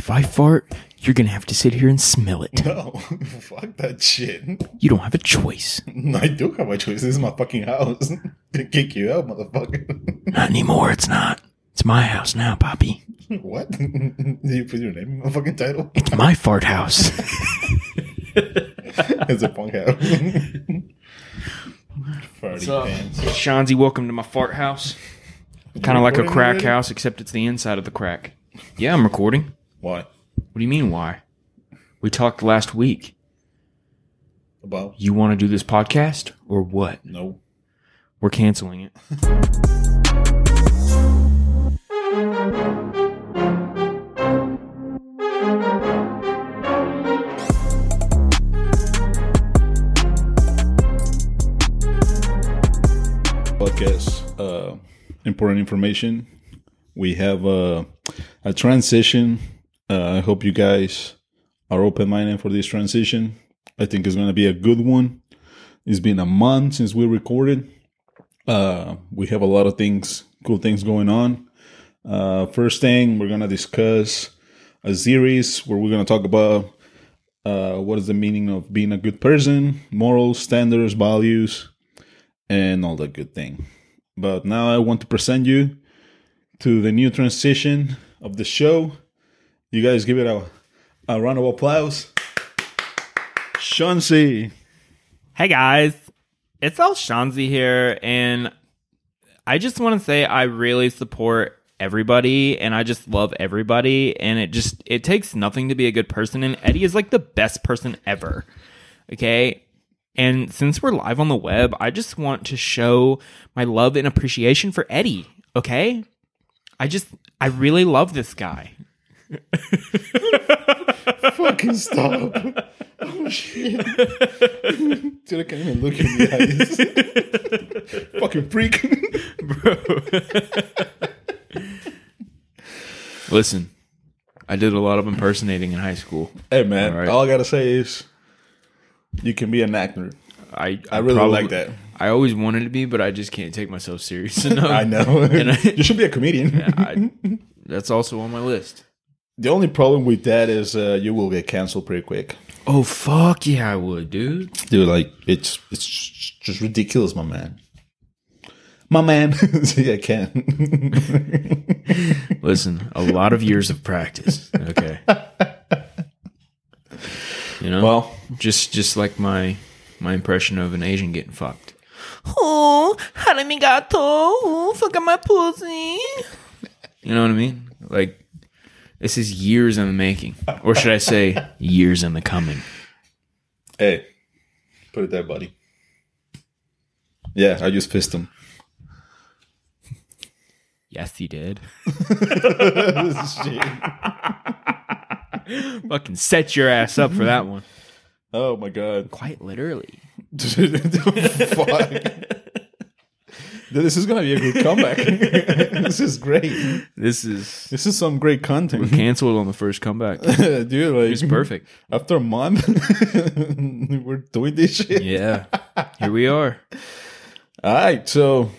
If I fart, you're gonna have to sit here and smell it. No, fuck that shit. You don't have a choice. I do have my choice. This is my fucking house. They kick you out, motherfucker. Not anymore. It's not. It's my house now, Poppy. what? Did you put your name in my fucking title? It's my fart house. it's a punk house. Farty pants. Shanzi, welcome to my fart house. Kind of like a crack already? house, except it's the inside of the crack. Yeah, I'm recording. Why? What do you mean, why? We talked last week. About? You want to do this podcast or what? No. We're canceling it. podcast uh, important information we have uh, a transition uh, i hope you guys are open-minded for this transition i think it's going to be a good one it's been a month since we recorded uh, we have a lot of things cool things going on uh, first thing we're going to discuss a series where we're going to talk about uh, what is the meaning of being a good person morals standards values and all that good thing. But now I want to present you to the new transition of the show. You guys give it a, a round of applause. Shansi. Hey guys, it's El Shanzi here, and I just want to say I really support everybody, and I just love everybody, and it just it takes nothing to be a good person, and Eddy is like the best person ever. Okay. And since we're live on the web, I just want to show my love and appreciation for Eddy. Okay. I just, I really love this guy. Fucking stop. Oh shit. Dude, I can't even look in the eyes. Fucking freak. Bro. Listen, I did a lot of impersonating in high school. hey man, All right. all I gotta say is you can be an actor. I I really probably- like that. I always wanted to be, but I just can't take myself serious enough. I know. I- you should be a comedian. I, that's also on my list. The only problem with that is uh, you will get canceled pretty quick. Oh fuck yeah, I would, dude. Dude, like it's it's just ridiculous, my man. My man, see, I can. Listen, a lot of years of practice. Okay. You know, well, just just like my my impression of an Asian getting fucked. Oh, mi gato, oh, fuck up my pussy. You know what I mean? Like this is years in the making, or should I say, years in the coming. hey, put it there, buddy. Yeah, I just pissed him. Yes, he did. Fucking set your ass up for that one. oh my god. Quite literally. Fuck. This is gonna be a good comeback. this is great. This is This is some great content, We canceled on the first comeback. dude. Like It's perfect. After a month, we're doing this shit. Yeah. Here we are. All right, so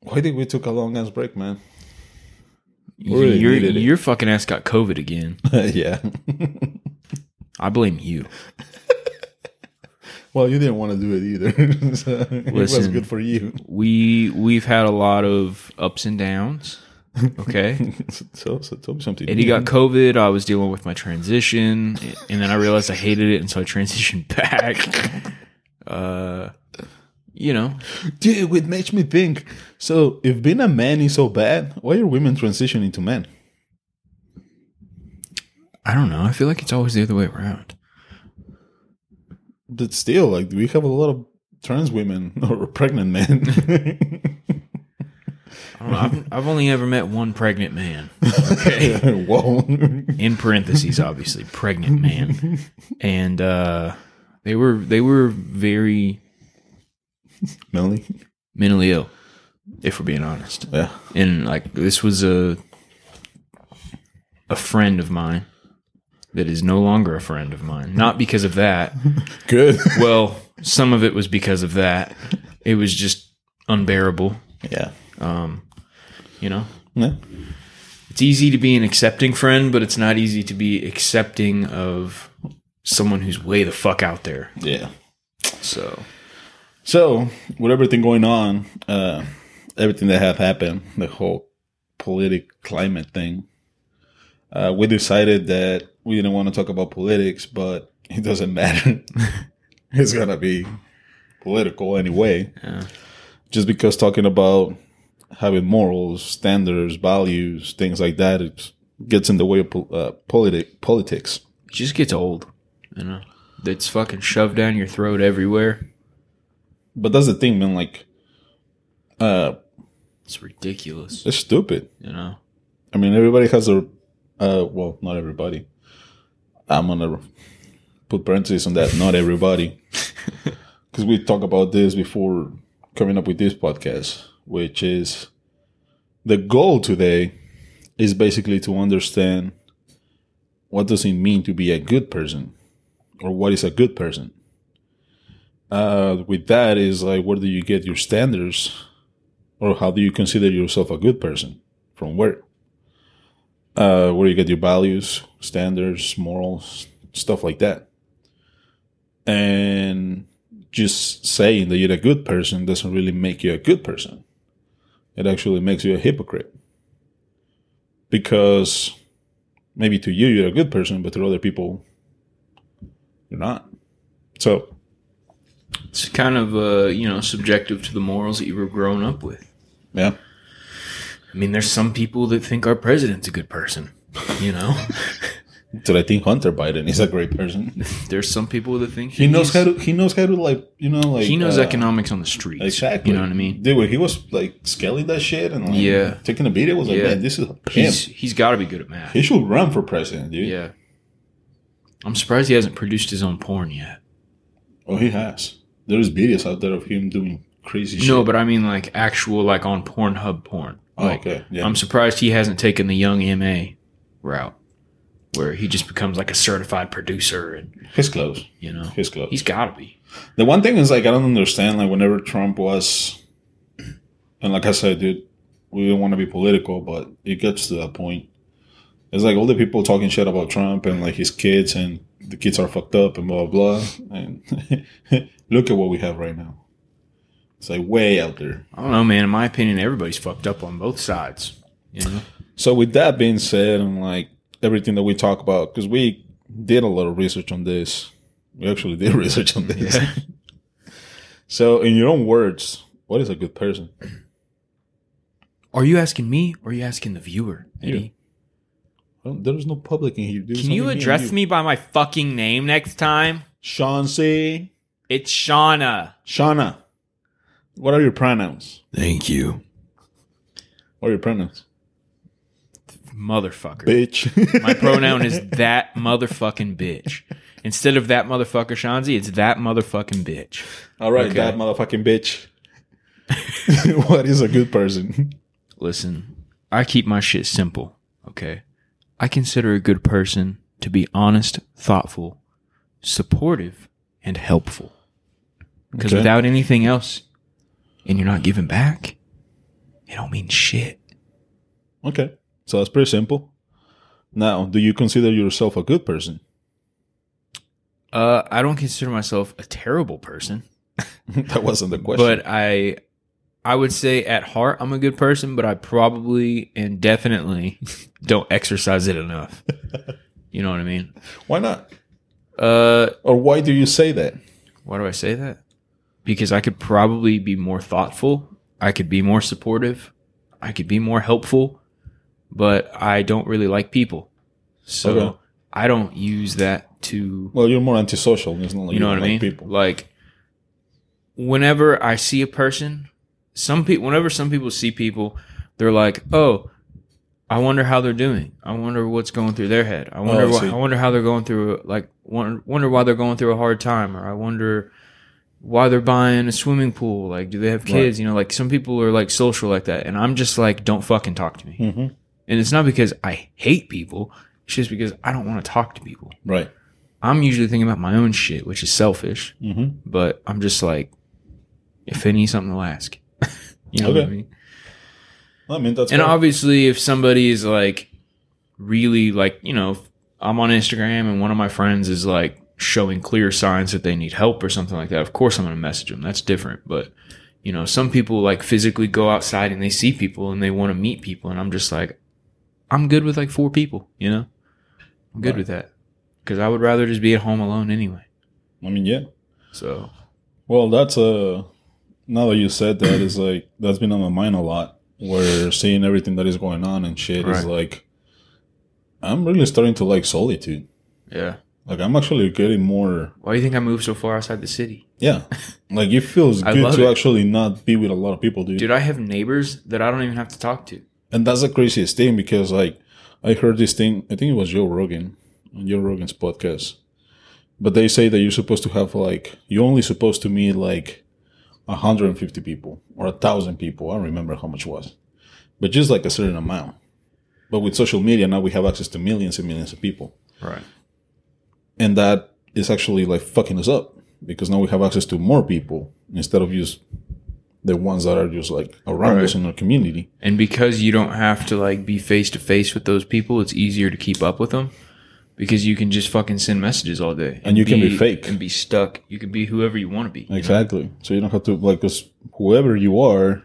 why did we took a long ass break, man? really your, your fucking ass got COVID again. yeah. I blame you. Well, you didn't want to do it either. so it was good for you. We we've had a lot of ups and downs. Okay. so, so tell me something. Eddy got COVID. I was dealing with my transition, and then I realized I hated it, and so I transitioned back. Uh, you know, Dude, it makes me think. So, if being a man is so bad, why are women transitioning to men? I don't know. I feel like it's always the other way around. But still, like, we have a lot of trans women or pregnant men. I don't know. I've, I've only ever met one pregnant man. Okay. Whoa. in parentheses obviously pregnant man and uh they were they were very Melanie? mentally ill if we're being honest Yeah. and like this was a a friend of mine that is no longer a friend of mine not because of that Good. well some of it was because of that it was just unbearable yeah. um you know Yeah. it's easy to be an accepting friend, but it's not easy to be accepting of someone who's way the fuck out there. Yeah. So So with everything going on, uh, everything that have happened, the whole politic climate thing, uh, we decided that we didn't want to talk about politics, but it doesn't matter. it's gonna be political anyway. Yeah. Just because talking about having morals, standards, values, things like that, it gets in the way of uh, politi- politics. it just gets old, you know. It's fucking shoved down your throat everywhere. But that's the thing, man. Like, uh, It's ridiculous, it's stupid. you know. I mean, everybody has a, uh, well, not everybody. I'm gonna put parentheses on that. Not everybody, because we talked about this before coming up with this podcast, which is the goal today is basically to understand what does it mean to be a good person, or what is a good person. Uh, with that is like, where do you get your standards, or how do you consider yourself a good person? From where? Uh, where you get your values, standards, morals, stuff like that. And just saying that you're a good person doesn't really make you a good person. It actually makes you a hypocrite. Because maybe to you, you're a good person, but to other people, you're not. So, It's kind of uh, you know subjective to the morals that you were grown up with. yeah. I mean, there's some people that think our president's a good person. You know, Did I think Hunter Biden is a great person? there's some people that think He knows how to. He knows how to like. You know, like He knows uh, economics on the street. Exactly. You know what I mean? Dude, he was like scaling that shit and like Yeah. taking a beat. It was like, Yeah. man, this is him. He's he's got to be good at math. He should run for president, dude. Yeah. I'm surprised he hasn't produced his own porn yet. Oh, he has. There's videos out there of him doing crazy shit. No, but I mean like actual like on Pornhub porn. Oh, Like, okay. Yeah. I'm surprised he hasn't taken the Young M.A route where he just becomes like a certified producer and His clothes. you know His clothes. he's got to be. the one thing is like I don't understand like whenever Trump was, and like I said, dude, we don't want to be political, but it gets to that point. It's like all the people talking shit about Trump and like his kids and the kids are fucked up and blah blah. blah. And look at what we have right now. It's like way out there. I don't know, man. In my opinion, everybody's fucked up on both sides. You know, So with that being said, and like everything that we talk about, because we did a lot of research on this, we actually did research on this. so in your own words, what is a good person? are you asking me or are you asking the viewer, Eddy? Well, there's no public in here. Dude. Can you address me by my fucking name next time? Shawn C. It's Shauna. Shauna. What are your pronouns? Thank you. What are your pronouns? Motherfucker. Bitch. My pronoun is that motherfucking bitch. Instead of that motherfucker Shanzi, it's that motherfucking bitch. All right, Okay. that motherfucking bitch. what is a good person? Listen, I keep my shit simple, okay? I consider a good person to be honest, thoughtful, supportive, and helpful. Because Okay. without anything else, and you're not giving back, it don't mean shit. Okay. So that's pretty simple. Now, do you consider yourself a good person? Uh, I don't consider myself a terrible person, that wasn't the question. but I, I would say at heart I'm a good person, but I probably and definitely don't exercise it enough. You know what I mean? why not? Uh, Or why do you say that? Why do I say that? Because I could probably be more thoughtful. I could be more supportive. I could be more helpful, but I don't really like people. So Okay. I don't use that to, Well, you're more antisocial. It's not like you know what I like mean? People. Like whenever I see a person, some people, whenever some people see people, they're like, "Oh, I wonder how they're doing. I wonder what's going through their head. I wonder. Oh, I see. I wonder how they're going through. Like, wonder, wonder why they're going through a hard time, or I wonder why they're buying a swimming pool. Like, do they have kids? You know, like some people are like social like that, and I'm just like, don't fucking talk to me. Mhm. And it's not because I hate people. It's just because I don't want to talk to people. Right. I'm usually thinking about my own shit, which is selfish. Mm-hmm. But I'm just like, if they need something, they'll ask. you know what I Okay. mean? I mean, that's and fair. obviously, if somebody is like really like, you know, I'm on Instagram and one of my friends is like showing clear signs that they need help or something like that, of course I'm going to message them. That's different. But, you know, some people like physically go outside and they see people and they want to meet people. And I'm just like, I'm good with like four people, you know? I'm good Right. with that. Cause I would rather just be at home alone anyway. I mean, yeah. So, Well, that's uh now that you said that is like that's been on my mind a lot. Where seeing everything that is going on and shit is like I'm really starting to like solitude. yeah. Like I'm actually getting more Why do you think I moved so far outside the city? yeah. Like it feels good to it. actually not be with a lot of people, dude. Dude, I have neighbors that I don't even have to talk to. And that's the craziest thing because like I heard this thing I think it was Joe Rogan on Joe Rogan's podcast. But they say that you're supposed to have like you're only supposed to meet like 150 people or a thousand people. I don't remember how much it was. But just like a certain amount. But with social media now we have access to millions and millions of people. Right. And that is actually like fucking us up because now we have access to more people instead of just the ones that are just like around Right. us in our community. And because you don't have to like be face to face with those people, it's easier to keep up with them because you can just fucking send messages all day. And you can be fake. and be stuck. You can be whoever you want to be. you know? Exactly. So you don't have to like, cause whoever you are,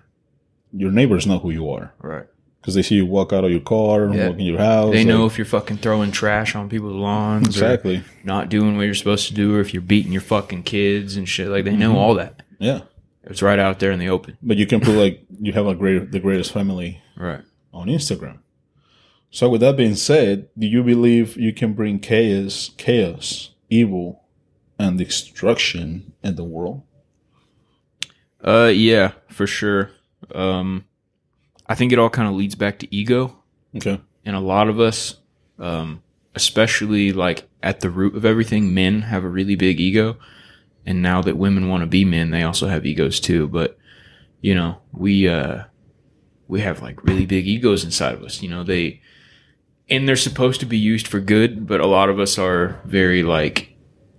your neighbors know who you are Right. Because they see you walk out of your car, Yeah. walk in your house. They know like- if you're fucking throwing trash on people's lawns exactly. or not doing what you're supposed to do or if you're beating your fucking kids and shit. Like they know Mm-hmm. all that. Yeah, It's right out there in the open. but you can put like you have a great the greatest family Right. on Instagram. So with that being said, do you believe you can bring chaos, chaos, evil, and destruction in the world? Uh yeah, for sure. Um I think it all kind of leads back to ego. Okay. and a lot of us um especially like at the root of everything men have a really big ego and now that women want to be men they also have egos too but you know we uh we have like really big egos inside of us you know they and they're supposed to be used for good but a lot of us are very like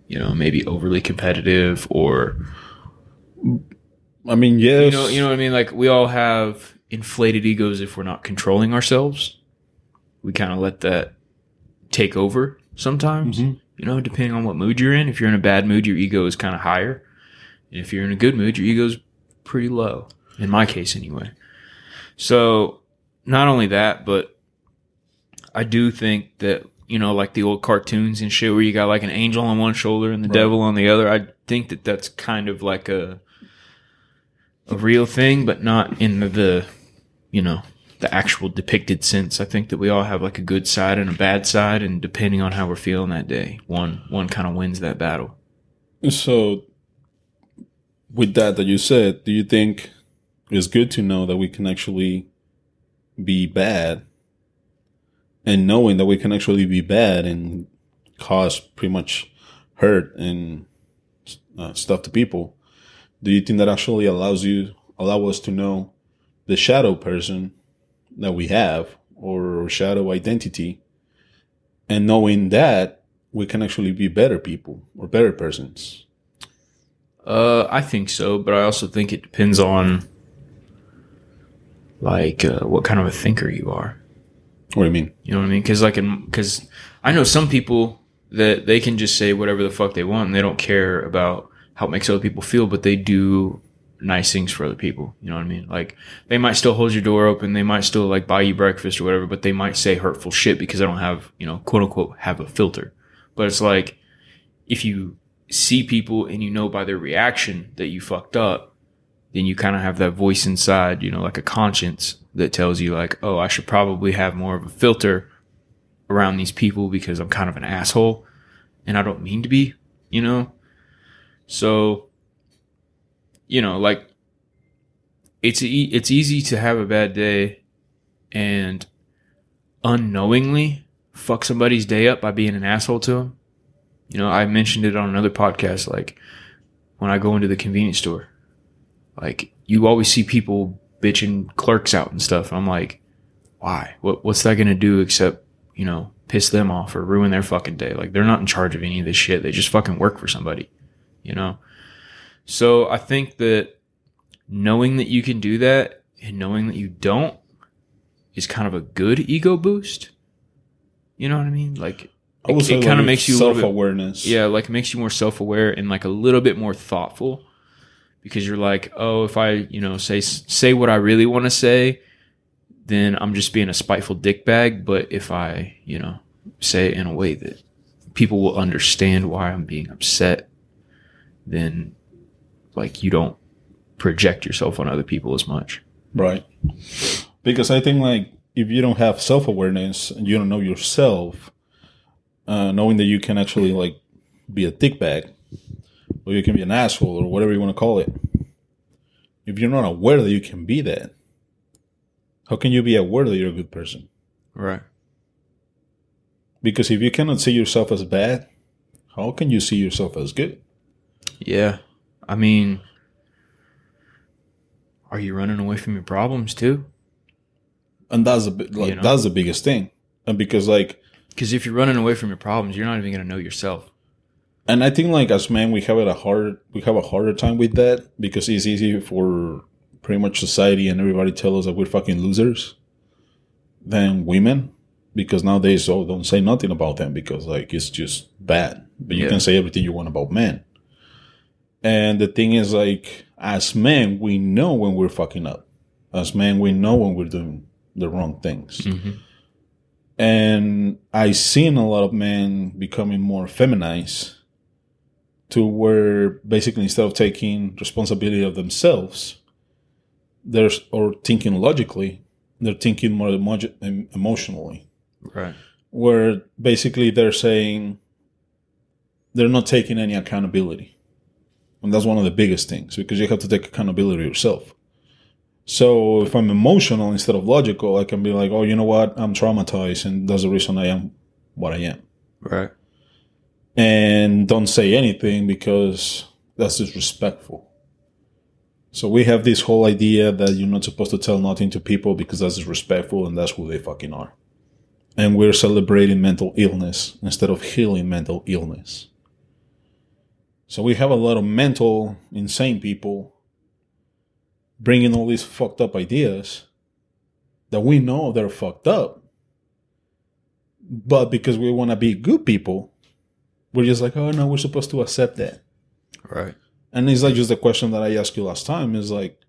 you know maybe overly competitive or I mean, yes. you know you know what i mean like we all have inflated egos if we're not controlling ourselves we kind of let that take over sometimes Mhm. you know depending on what mood you're in if you're in a bad mood your ego is kind of higher and if you're in a good mood your ego's pretty low in my case anyway so not only that but i do think that you know like the old cartoons and shit where you got like an angel on one shoulder and the Right. devil on the other i think that that's kind of like a a real thing but not in the, the you know the actual depicted sense i think that we all have like a good side and a bad side and depending on how we're feeling that day one one kind of wins that battle So, with that that you said, do you think it's good to know that we can actually be bad, and knowing that we can actually be bad and cause pretty much hurt and uh, stuff to people? Do you think that actually allows you allow us to know the shadow person that we have or shadow identity, and knowing that we can actually be better people or better persons? Uh, I think so, but I also think it depends on like uh, what kind of a thinker you are. What do you mean? You know what I mean? Because like, because I know some people that they can just say whatever the fuck they want, and they don't care about how it makes other people feel, but they do nice things for other people. You know what I mean? Like they might still hold your door open, they might still like buy you breakfast or whatever, but they might say hurtful shit because I don't have you know quote unquote have a filter. But it's like if you see people and you know by their reaction that you fucked up, then you kind of have that voice inside, you know, like a conscience that tells you like, oh, I should probably have more of a filter around these people because I'm kind of an asshole and I don't mean to be, you know? So, you know, like it's e- it's easy to have a bad day and unknowingly fuck somebody's day up by being an asshole to them. You know, I mentioned it on another podcast like when I go into the convenience store. Like you always see people bitching clerks out and stuff. I'm like, why? What what's that gonna do except, you know, piss them off or ruin their fucking day? Like they're not in charge of any of this shit. They just fucking work for somebody. You know? So I think that knowing that you can do that and knowing that you don't is kind of a good ego boost. You know what I mean? Like it, it kind of makes you a little bit self-awareness. yeah, like it makes you more self-aware and like a little bit more thoughtful because you're like, oh, if I, you know, say say what I really want to say, then I'm just being a spiteful dickbag. But if I, you know, say it in a way that people will understand why I'm being upset, then like you don't project yourself on other people as much. Right. Because I think like if you don't have self awareness and you don't know yourself, uh, knowing that you can actually like be a dickbag or you can be an asshole or whatever you want to call it. If you're not aware that you can be that, how can you be aware that you're a good person? Right. Because if you cannot see yourself as bad, how can you see yourself as good? Yeah. I mean, are you running away from your problems too? And that's a bit like You know? that's the biggest thing. And because like Because if you're running away from your problems, you're not even going to know yourself. and I think like as men we have it a hard we have a harder time with that because it's easy for pretty much society and everybody tell us that we're fucking losers than women because nowadays oh don't say nothing about them because like it's just bad but you Yeah. can say everything you want about men and the thing is like as men we know when we're fucking up as men we know when we're doing the wrong things mm-hmm. and I've seen a lot of men becoming more feminized to where basically instead of taking responsibility of themselves, they're or thinking logically, they're thinking more emo- emotionally. Right. Where basically they're saying they're not taking any accountability, and that's one of the biggest things because you have to take accountability yourself. So if I'm emotional instead of logical, I can be like, oh, you know what? I'm traumatized, and that's the reason I am what I am. Right. And don't say anything because that's disrespectful. So we have this whole idea that you're not supposed to tell nothing to people because that's disrespectful and that's who they fucking are. And we're celebrating mental illness instead of healing mental illness. So we have a lot of mental insane people bringing all these fucked up ideas that we know they're fucked up. But because we want to be good people, we're just like, oh no, we're supposed to accept that. Right. And it's like just the question that I asked you last time is like,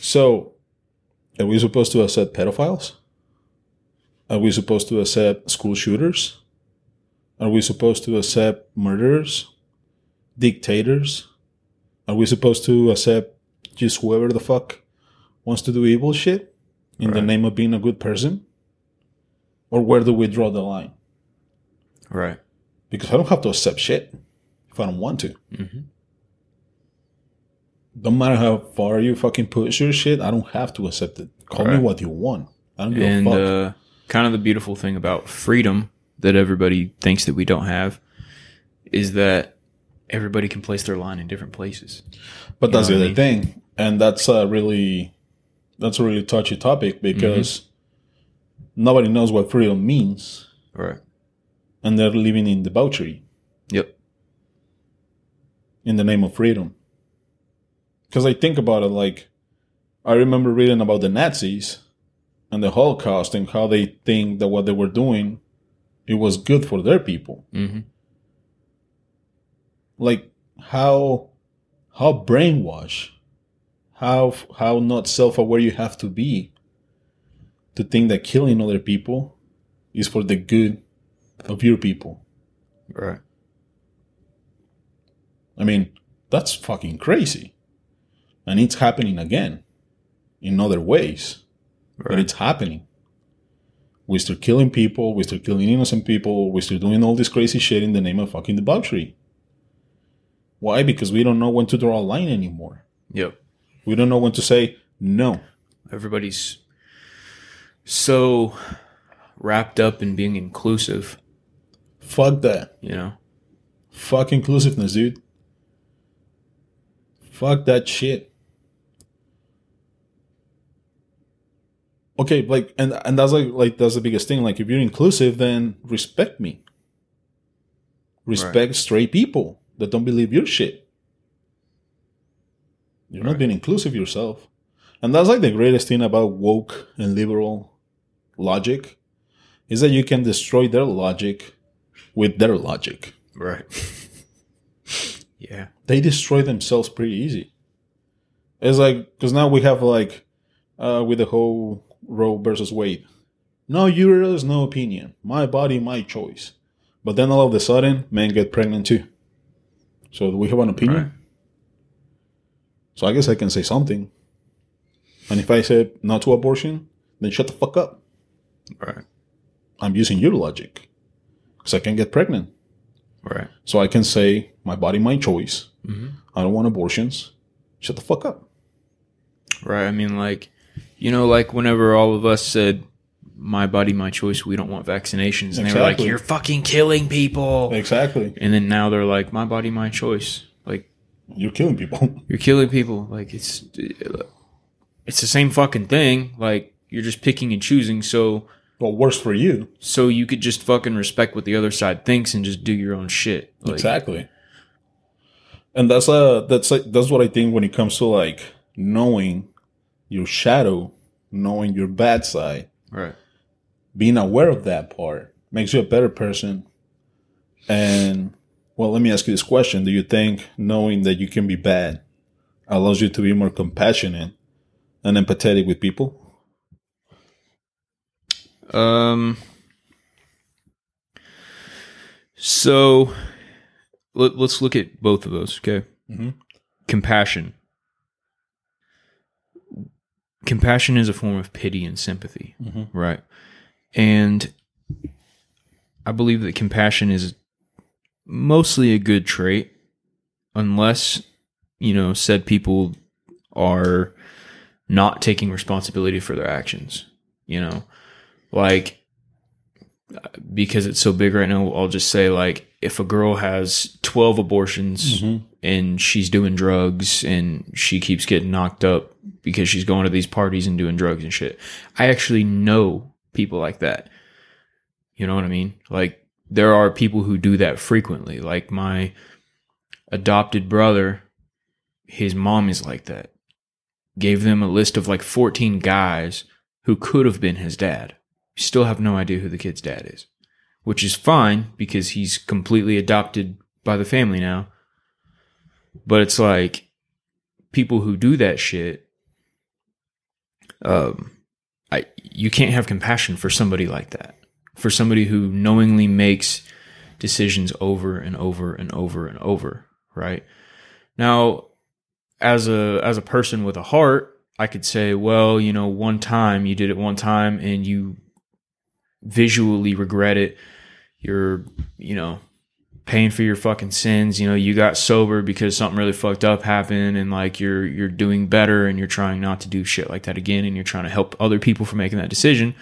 so are we supposed to accept pedophiles? Are we supposed to accept school shooters? Are we supposed to accept murderers? Dictators? Are we supposed to accept just whoever the fuck wants to do evil shit in the name of being a good person? Or where do we draw the line? Right. Because I don't have to accept shit if I don't want to. Mhm. Don't matter how far you fucking push your shit, I don't have to accept it. Call me what you want. I don't give And a fuck. uh, kind of the beautiful thing about freedom that everybody thinks that we don't have is that everybody can place their line in different places. but that's the what I other thing, and that's a really that's a really touchy topic because nobody knows what freedom means, Right. and they're living in debauchery Yep. in the name of freedom. Because I think about it, like I remember reading about the Nazis and the Holocaust and how they think that what they were doing it was good for their people. hmm like how how brainwashed how how not self-aware you have to be to think that killing other people is for the good of your people Right. i mean that's fucking crazy and it's happening again in other ways but Right. it's happening we start killing people we start killing innocent people we start doing all this crazy shit in the name of fucking debauchery why because we don't know when to draw a line anymore Yep. We don't know when to say no. Everybody's so wrapped up in being inclusive, Fuck that. you know? Fuck inclusiveness, dude. Fuck that shit. Okay, like and and that's like like that's the biggest thing. Like if you're inclusive, then respect me. Respect straight people that don't believe your shit. You're not being inclusive yourself. And that's like the greatest thing about woke and liberal logic is that you can destroy their logic with their logic. Right. yeah. They destroy themselves pretty easy. It's like because now we have like uh, with the whole Roe versus Wade. No, there's no opinion. My body, my choice. But then all of a sudden, men get pregnant too. So do we have an opinion? Right. So I guess I can say something. And if I said no to abortion, then shut the fuck up. Right. I'm using your logic because I can get pregnant. Right. So I can say my body, my choice. Mm-hmm. I don't want abortions. Shut the fuck up. Right. I mean, like, you know, like whenever all of us said, my body, my choice, we don't want vaccinations. And they were like, you're fucking killing people. Exactly. And then now they're like, my body, my choice. Like, You're killing people. you're killing people. Like, it's, it's the same fucking thing. Like, you're just picking and choosing. So, well, worse for you. so you could just fucking respect what the other side thinks and just do your own shit. Like, exactly. And that's uh that's like that's what I think when it comes to like knowing your shadow, knowing your bad side, Right. Being aware of that part makes you a better person. And well, let me ask you this question: Do you think knowing that you can be bad allows you to be more compassionate and empathetic with people? Um. So, let, let's look at both of those. Okay. Mm-hmm. Compassion. Compassion is a form of pity and sympathy, Mhm. right? And I believe that compassion is mostly a good trait, unless you know said people are not taking responsibility for their actions. You know, like because it's so big right now i'll just say like if a girl has 12 abortions mm-hmm. and she's doing drugs and she keeps getting knocked up because she's going to these parties and doing drugs and shit i actually know people like that. You know what i mean? Like there are people who do that frequently. Like my adopted brother his mom is like that. Gave them a list of like 14 guys who could have been his dad. Still have no idea who the kid's dad is, which is fine because he's completely adopted by the family now. But it's like people who do that shit, um, you can't have compassion for somebody like that. For somebody who knowingly makes decisions over and over and over and over, right? Now, as a as a person with a heart, I could say, well, you know, one time you did it one time and you visually regret it. You're, you know, paying for your fucking sins. You know, you got sober because something really fucked up happened and like you're you're doing better and you're trying not to do shit like that again and you're trying to help other people from making that decision.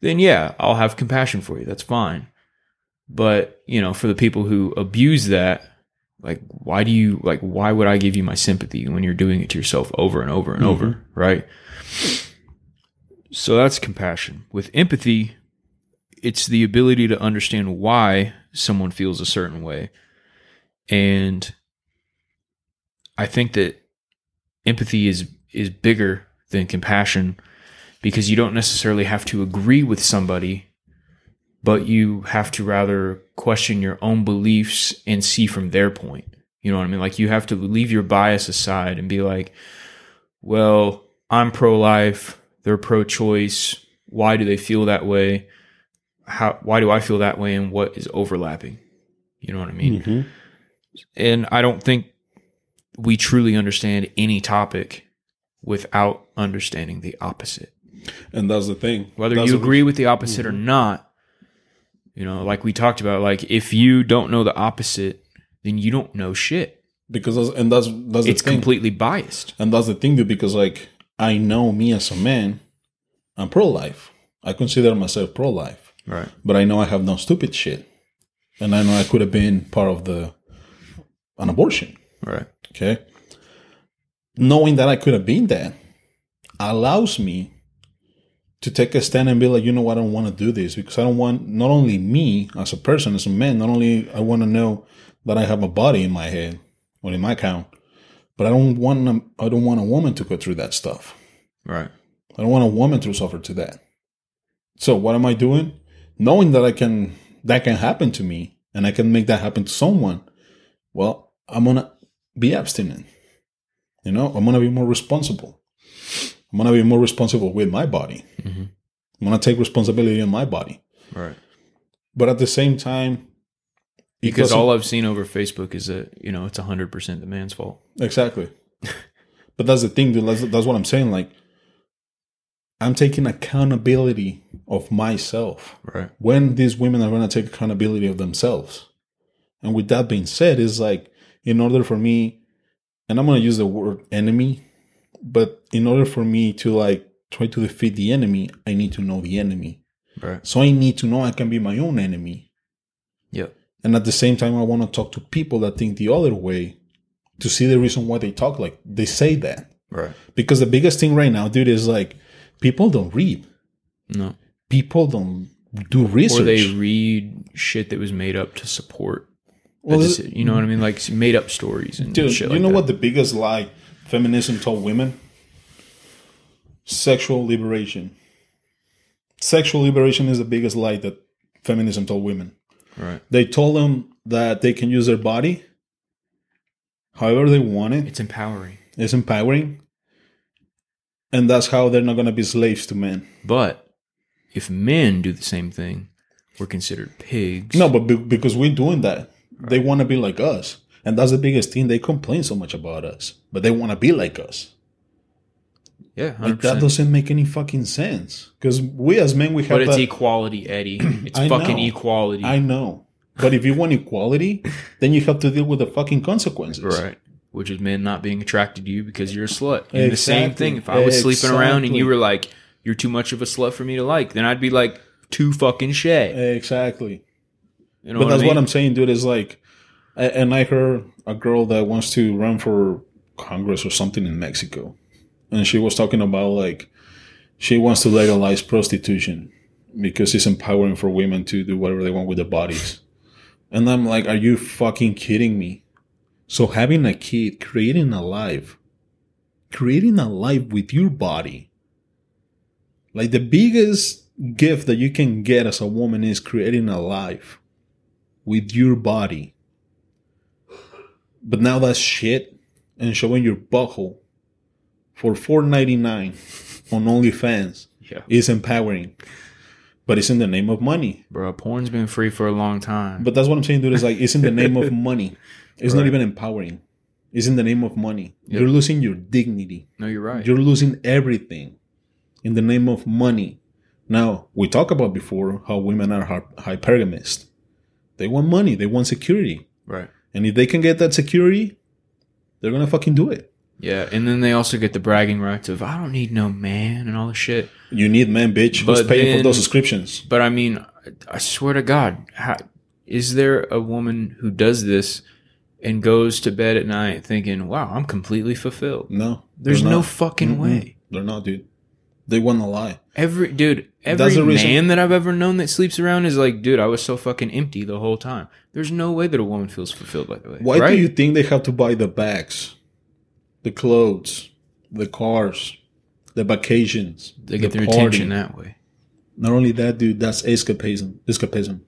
Then yeah, I'll have compassion for you. That's fine. But, you know, for the people who abuse that, like why do you like why would I give you my sympathy when you're doing it to yourself over and over and over, mm-hmm. right? So that's compassion. With empathy, it's the ability to understand why someone feels a certain way. And I think that empathy is is bigger than compassion because you don't necessarily have to agree with somebody, but you have to rather question your own beliefs and see from their point. You know what I mean? Like you have to leave your bias aside and be like, well, I'm pro life, they're pro choice. Why do they feel that way? How why do I feel that way and what is overlapping? You know what I mean? Mhm. And I don't think we truly understand any topic without understanding the opposite. And that's the thing. Whether That's you agree with the opposite or not, you know, like we talked about, like if you don't know the opposite, then you don't know shit. because that's, and that's that's It's the thing. completely biased. And that's the thing, dude, because like I know me as a man, I'm pro life. I consider myself pro life. Right. But I know I have no stupid shit. And I know I could have been part of the an abortion. Right. Okay. Knowing that I could have been that allows me to take a stand and be like, you know what, I don't want to do this because I don't want not only me as a person, as a man, not only I want to know that I have a body in my head or in my count, but I don't want I don't want a woman to go through that stuff. Right. I don't want a woman to suffer to that. So what am I doing? Knowing that I can that can happen to me and I can make that happen to someone. Well, I'm gonna be abstinent. You know, I'm gonna be more responsible. I'm gonna be more responsible with my body. Mhm. I'm gonna take responsibility in my body. Right. But at the same time, Because all I've seen over Facebook is that you know it's hundred percent the man's fault. Exactly. but that's the thing, dude. That's, that's what I'm saying. Like, I'm taking accountability of myself. Right. When these women are going to take accountability of themselves. And with that being said, is like, in order for me, and I'm going to use the word enemy, but in order for me to like try to defeat the enemy, I need to know the enemy. Right. So I need to know I can be my own enemy. Yeah. And at the same time, I want to talk to people that think the other way to see the reason why they talk like they say that. Right. Because the biggest thing right now, dude, is like people don't read. No. People don't do research. Or they read shit that was made up to support. Well, you know what I mean? Like made up stories and dude, shit you like know that. what the biggest lie feminism told women? Sexual liberation. Sexual liberation is the biggest lie that feminism told women. Right. They told them that they can use their body however they want it. It's empowering. It's empowering. And that's how they're not going to be slaves to men. But if men do the same thing, we're considered pigs. No, but be- because we're doing that, they want to be like us. And that's the biggest thing. They complain so much about us, but they want to be like us. Yeah, 100%. Like that doesn't make any fucking sense. Because we as men, we have but it's that. equality, Eddy. It's fucking know. equality. I know. But if you want equality, then you have to deal with the fucking consequences. Right. Which is men not being attracted to you because you're a slut. And the same thing. If I was sleeping around and you were like, you're too much of a slut for me to like, then I'd be like, too fucking shay. Exactly. You know but that's I mean? what I'm saying, dude. Is like, and I heard a girl that wants to run for Congress or something in Mexico, and she was talking about like she wants to legalize prostitution because it's empowering for women to do whatever they want with their bodies. And I'm like, are you fucking kidding me? So having a kid, creating a life, creating a life with your body, like the biggest gift that you can get as a woman is creating a life with your body. But now that's shit and showing your butthole for four ninety nine on OnlyFans Yeah. is empowering. But it's in the name of money. Bro, porn's been free for a long time. But that's what I'm saying, dude. Is like it's in the name of money. It's not even empowering. It's in the name of money. Yep. You're losing your dignity. no, you're right. You're losing everything in the name of money. Now, we talked about before how women are hy- hypergamist. They want money, they want security. right. And if they can get that security, they're going to fucking do it. Yeah. And then they also get the bragging rights of, I don't need no man and all the shit. You need men, bitch. Who's But paying for those subscriptions? But I mean, I- I swear to God, how, is there a woman who does this and goes to bed at night thinking, wow, I'm completely fulfilled? No. There's no not. fucking Mm-mm. way. They're not, dude. They want to lie. Every dude, every the reason- man that I've ever known that sleeps around is like, dude, I was so fucking empty the whole time. There's no way that a woman feels fulfilled like that. Why right? do you think they have to buy the bags, the clothes, the cars, the vacations? They get the their party? attention that way. Not only that, dude, that's escapism. Escapism.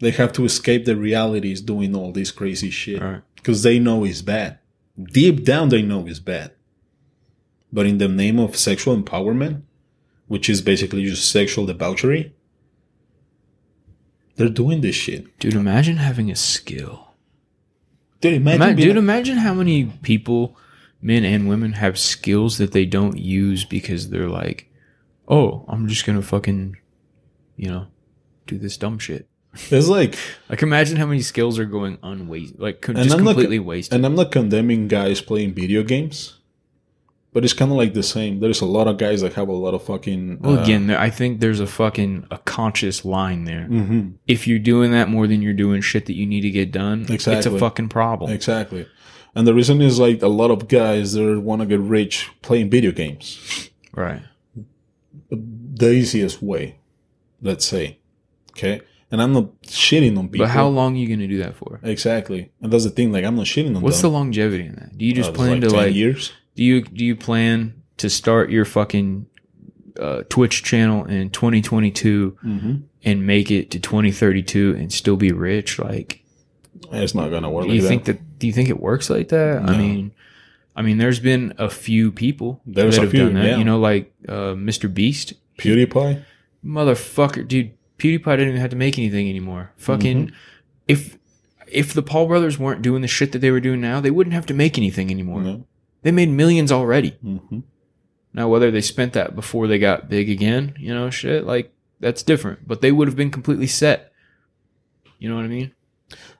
They have to escape the realities doing all this crazy shit Right. because they know it's bad. Deep down, they know it's bad. But in the name of sexual empowerment, which is basically just sexual debauchery, they're doing this shit. Dude, imagine having a skill. Dude, imagine Ima- dude, a- imagine how many people, men and women, have skills that they don't use because they're like, oh, I'm just gonna fucking, you know, do this dumb shit. It's like, Like, imagine how many skills are going unwasted, like co- just I'm not- completely wasted. and I'm not condemning guys playing video games, but it's kind of like the same. There's a lot of guys that have a lot of fucking. well, uh, again, there, I think there's a fucking a conscious line there. mhm. If you're doing that more than you're doing shit that you need to get done, exactly. it's a fucking problem. Exactly. And the reason is like a lot of guys they want to get rich playing video games. Right. The easiest way, let's say. Okay? And I'm not shitting on people. But how long are you gonna do that for? Exactly. And that's the thing, like I'm not shitting on What's the longevity in that? Do you just Uh, plan like to 10 like years? Do you do you plan to start your fucking uh, Twitch channel in 2022 Mm-hmm. and make it to 2032 and still be rich? Like, It's not gonna work. do you like think that. that? Do you think it works like that? I mean, I mean, there's been a few people There's that have few, done that. yeah. You know, like uh, MrBeast, PewDiePie? motherfucker, dude. PewDiePie didn't even have to make anything anymore. Fucking, Mm-hmm. if if the Paul brothers weren't doing the shit that they were doing now, they wouldn't have to make anything anymore. No. They made millions already. Mm-hmm. Now, whether they spent that before they got big again, you know, shit, like that's different. But they would have been completely set. You know what I mean?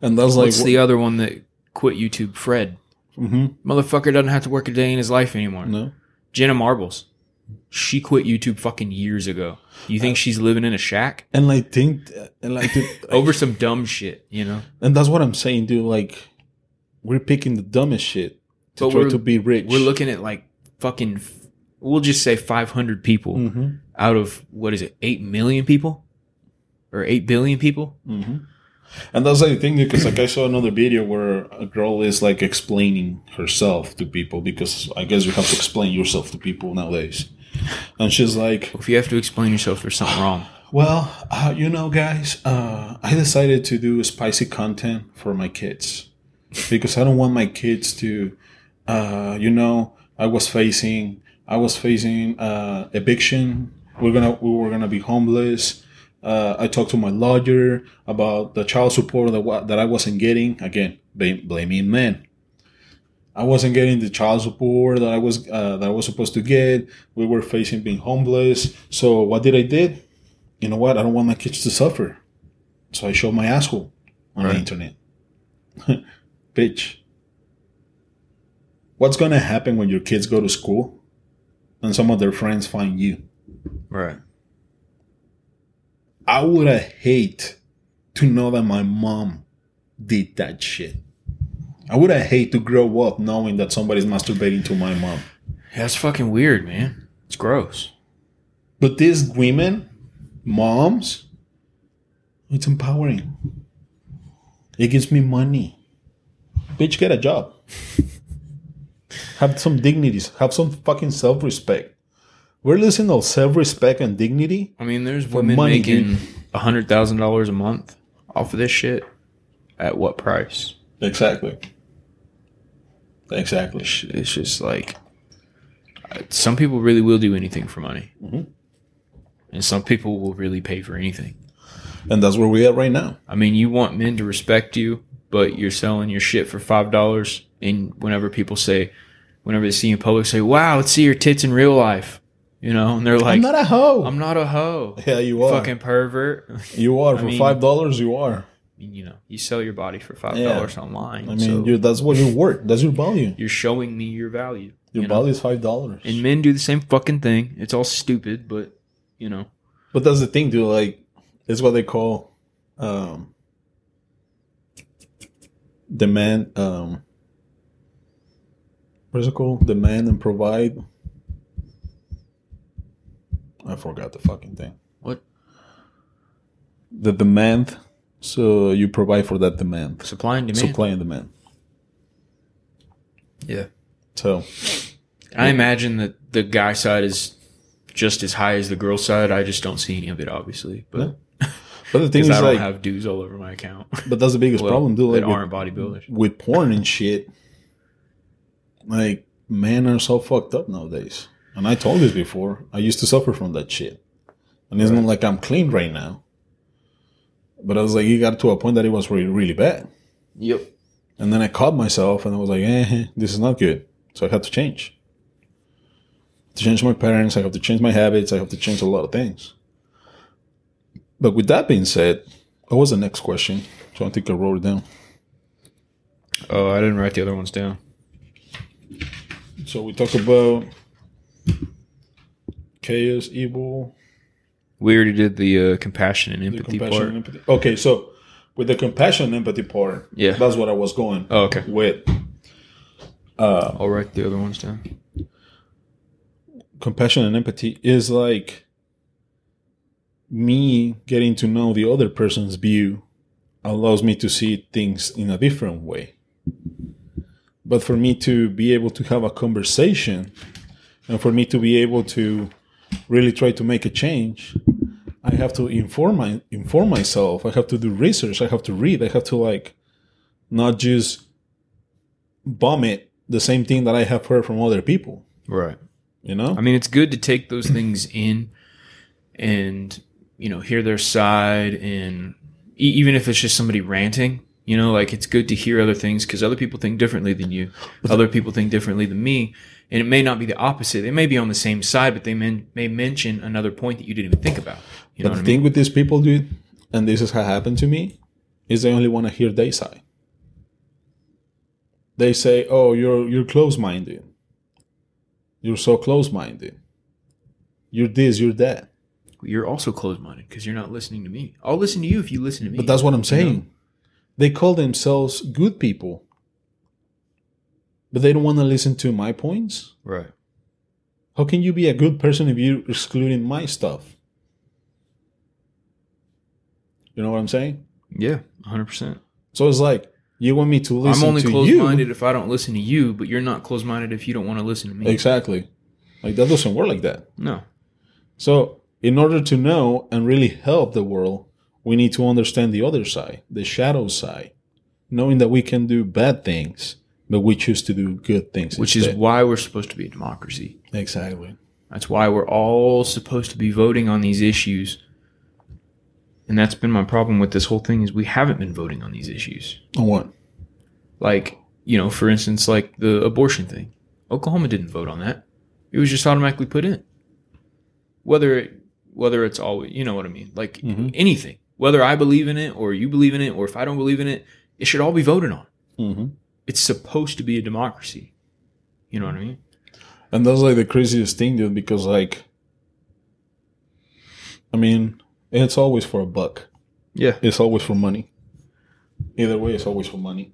And that's like What's the other one that quit YouTube? Fred. mm-hmm. Motherfucker doesn't have to work a day in his life anymore. no. Jenna Marbles. She quit YouTube fucking years ago. You Uh, think she's living in a shack? And like think, and like, dude, Over some dumb shit, you know? and that's what I'm saying, dude. Like, we're picking the dumbest shit to But try to be rich. We're looking at like fucking, we'll just say 500 people Mm-hmm. out of, what is it, 8 million people? Or 8 billion people? Mm-hmm. And that's the thing because like I saw another video where a girl is like explaining herself to people because I guess you have to explain yourself to people nowadays. And she's like, If you have to explain yourself, there's something wrong. "Well, uh, you know, guys, uh, I decided to do spicy content for my kids because I don't want my kids to, uh, you know, I was facing, I was facing uh, eviction. We're gonna, we were gonna be homeless." Uh, I talked to my lawyer about the child support that, that I wasn't getting. Again, blame, blaming men. I wasn't getting the child support that I was uh, that I was supposed to get. We were facing being homeless. So what did I did? You know what? I don't want my kids to suffer. So I showed my asshole on Right. the internet. Bitch. What's gonna happen when your kids go to school and some of their friends find you? Right. I would have hate to know that my mom did that shit. I would have hate to grow up knowing that somebody's masturbating to my mom. That's fucking weird, man. It's gross. But these women, moms, it's empowering. It gives me money. Bitch, get a job. have some dignities. Have some fucking self respect. We're losing all self respect and dignity. I mean, there's women money, making a hundred thousand dollars a month off of this shit. At what price? Exactly. Exactly. It's it's just like some people really will do anything for money, Mm-hmm. and some people will really pay for anything. And that's where we're at right now. I mean, you want men to respect you, but you're selling your shit for five dollars. And whenever people say, whenever they see you in public, say, "Wow, let's see your tits in real life," you know, and they're like, I'm not a hoe. I'm not a hoe. yeah, you are. Fucking pervert. you are. For mean- five dollars, you are. You know, you sell your body for five dollars online. I mean, so that's what you're worth. That's your value. you're showing me your value. Your you know? value is five dollars. And men do the same fucking thing. It's all stupid, but you know, But that's the thing, dude. Like, it's what they call um, demand. Um, what is it called? Demand and provide. I forgot the fucking thing. what The demand. So you provide for that demand. supply and demand. Supply and demand. Yeah, So I imagine that the guy side is just as high as the girl side. I just don't see any of it, obviously, but No. But the thing is, I don't like, have dudes all over my account. but that's the biggest Well, problem, dude. Like, that aren't bodybuilders. with porn and shit, like men are so fucked up nowadays. And I told this before. I used to suffer from that shit, and it's not like I'm clean right now. But I was like, it got to a point that it was really, really bad. Yep. And then I caught myself, and I was like, eh, this is not good. So I had to change. To change my parents, I have to change my habits. I have to change a lot of things. But with that being said, what was the next question? So I think I wrote it down. Oh, I didn't write the other ones down. So we talked about chaos, evil, We already did the uh, compassion and empathy compassion, part. and empathy. Okay, so with the compassion and empathy part, Yeah. that's what I was going Oh, okay. with. I'll write the other ones down. Compassion and empathy is like me getting to know the other person's view allows me to see things in a different way. But for me to be able to have a conversation and for me to be able to really try to make a change, I have to inform my inform myself. I have to do research. I have to read. I have to like not just vomit the same thing that I have heard from other people. Right. You know? I mean, it's good to take those things in and, you know, hear their side. And e- even if it's just somebody ranting, you know, like it's good to hear other things because other people think differently than you. Other people think differently than me. And it may not be the opposite. They may be on the same side, but they men- may mention another point that you didn't even think about. You but the I mean? thing with these people, dude, and this is how happened to me, is they only want to hear their side. They say, "Oh, you're you're close minded. You're so close minded. You're this, you're that." You're also closed minded because you're not listening to me. I'll listen to you if you listen to me. But that's what I'm saying. They call themselves good people, but they don't want to listen to my points. right. How can you be a good person if you're excluding my stuff? You know what I'm saying? Yeah, 100%. So it's like you want me to listen I'm only closed you. minded if I don't listen to you, but you're not closed minded if you don't want to listen to me. Exactly. Like that doesn't work like that. No. So in order to know and really help the world, we need to understand the other side, the shadow side, knowing that we can do bad things, but we choose to do good things. Which is why we're supposed to be a democracy. exactly. That's why we're all supposed to be voting on these issues. And that's been my problem with this whole thing is we haven't been voting on these issues. On what? Like, you know, for instance, like the abortion thing. Oklahoma didn't vote on that. It was just automatically put in. Whether it, whether it's always, you know what I mean? Like Mhm. anything. Whether I believe in it or you believe in it or if I don't believe in it, it should all be voted on. Mm-hmm. It's supposed to be a democracy. You know what I mean? And that's like the craziest thing, dude, because like, I mean, it's always for a buck. Yeah. It's always for money. Either way, it's always for money.